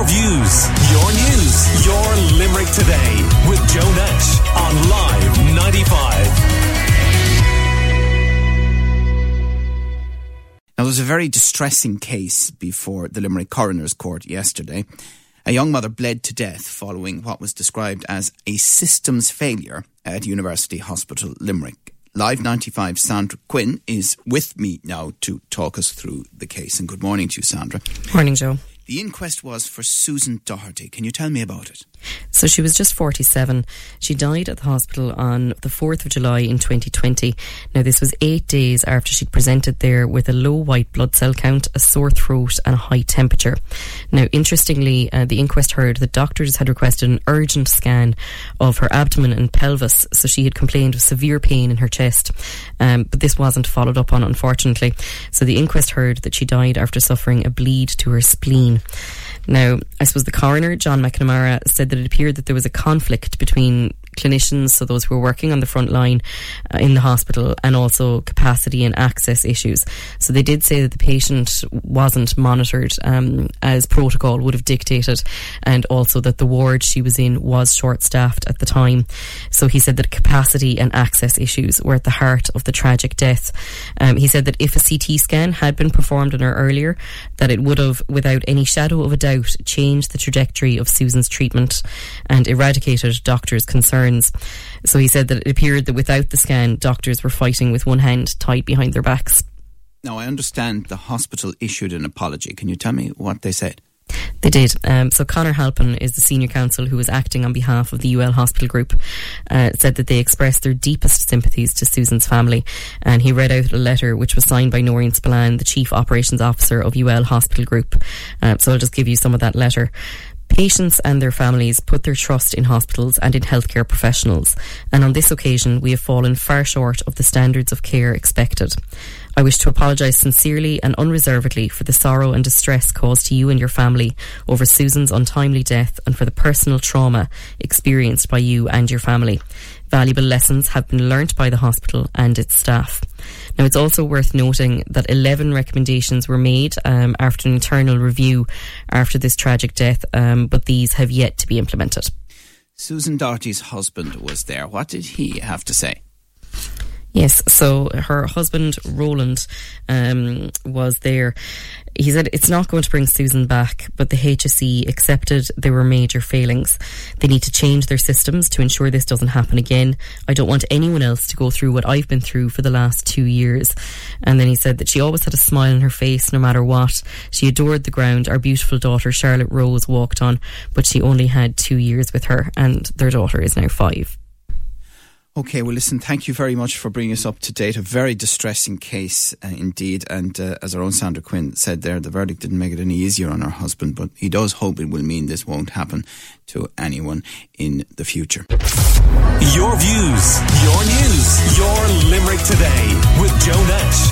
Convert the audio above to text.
Your views, your news, your Limerick today with Joe Nash on Live 95. Now, there was a very distressing case before the Limerick Coroner's Court yesterday. A young mother bled to death following what was described as a systems failure at University Hospital Limerick. Live 95 Sandra Quinn is with me now to talk us through the case. And good morning to you, Sandra. Morning, Joe. The inquest was for Susan Doherty. Can you tell me about it? So she was just 47. She died at the hospital on the 4th of July in 2020. Now, this was eight days after she'd presented there with a low white blood cell count, a sore throat, and a high temperature. Now, interestingly, uh, the inquest heard that doctors had requested an urgent scan of her abdomen and pelvis, so she had complained of severe pain in her chest. Um, but this wasn't followed up on, unfortunately. So the inquest heard that she died after suffering a bleed to her spleen. Now, I suppose the coroner, John McNamara, said that it appeared that there was a conflict between clinicians, so those who were working on the front line uh, in the hospital, and also capacity and access issues. So they did say that the patient wasn't monitored um, as protocol would have dictated, and also that the ward she was in was short staffed at the time. So he said that capacity and access issues were at the heart of the tragic death. Um, he said that if a CT scan had been performed on her earlier, that it would have, without any shadow of a doubt, changed the trajectory of Susan's treatment and eradicated doctors' concerns concerns. So he said that it appeared that without the scan, doctors were fighting with one hand tied behind their backs. Now, I understand the hospital issued an apology. Can you tell me what they said? They did. Um, so Conor Halpin is the senior counsel who was acting on behalf of the UL Hospital Group. Uh, said that they expressed their deepest sympathies to Susan's family, and he read out a letter which was signed by Noreen Spillane, the chief operations officer of UL Hospital Group. Uh, so I'll just give you some of that letter. Patients and their families put their trust in hospitals and in healthcare professionals, and on this occasion we have fallen far short of the standards of care expected. I wish to apologise sincerely and unreservedly for the sorrow and distress caused to you and your family over Susan's untimely death and for the personal trauma experienced by you and your family. Valuable lessons have been learnt by the hospital and its staff. Now, it's also worth noting that 11 recommendations were made um, after an internal review after this tragic death, um, but these have yet to be implemented. Susan Doherty's husband was there. What did he have to say? Yes, so her husband Roland um, was there. He said it's not going to bring Susan back, but the HSE accepted there were major failings. They need to change their systems to ensure this doesn't happen again. I don't want anyone else to go through what I've been through for the last two years. And then he said that she always had a smile on her face no matter what. She adored the ground our beautiful daughter Charlotte Rose walked on, but she only had two years with her, and their daughter is now five. Okay, well, listen, thank you very much for bringing us up to date. A very distressing case uh, indeed. And uh, as our own Sandra Quinn said there, the verdict didn't make it any easier on her husband, but he does hope it will mean this won't happen to anyone in the future. Your views, your news, your Limerick today with Joe Nash.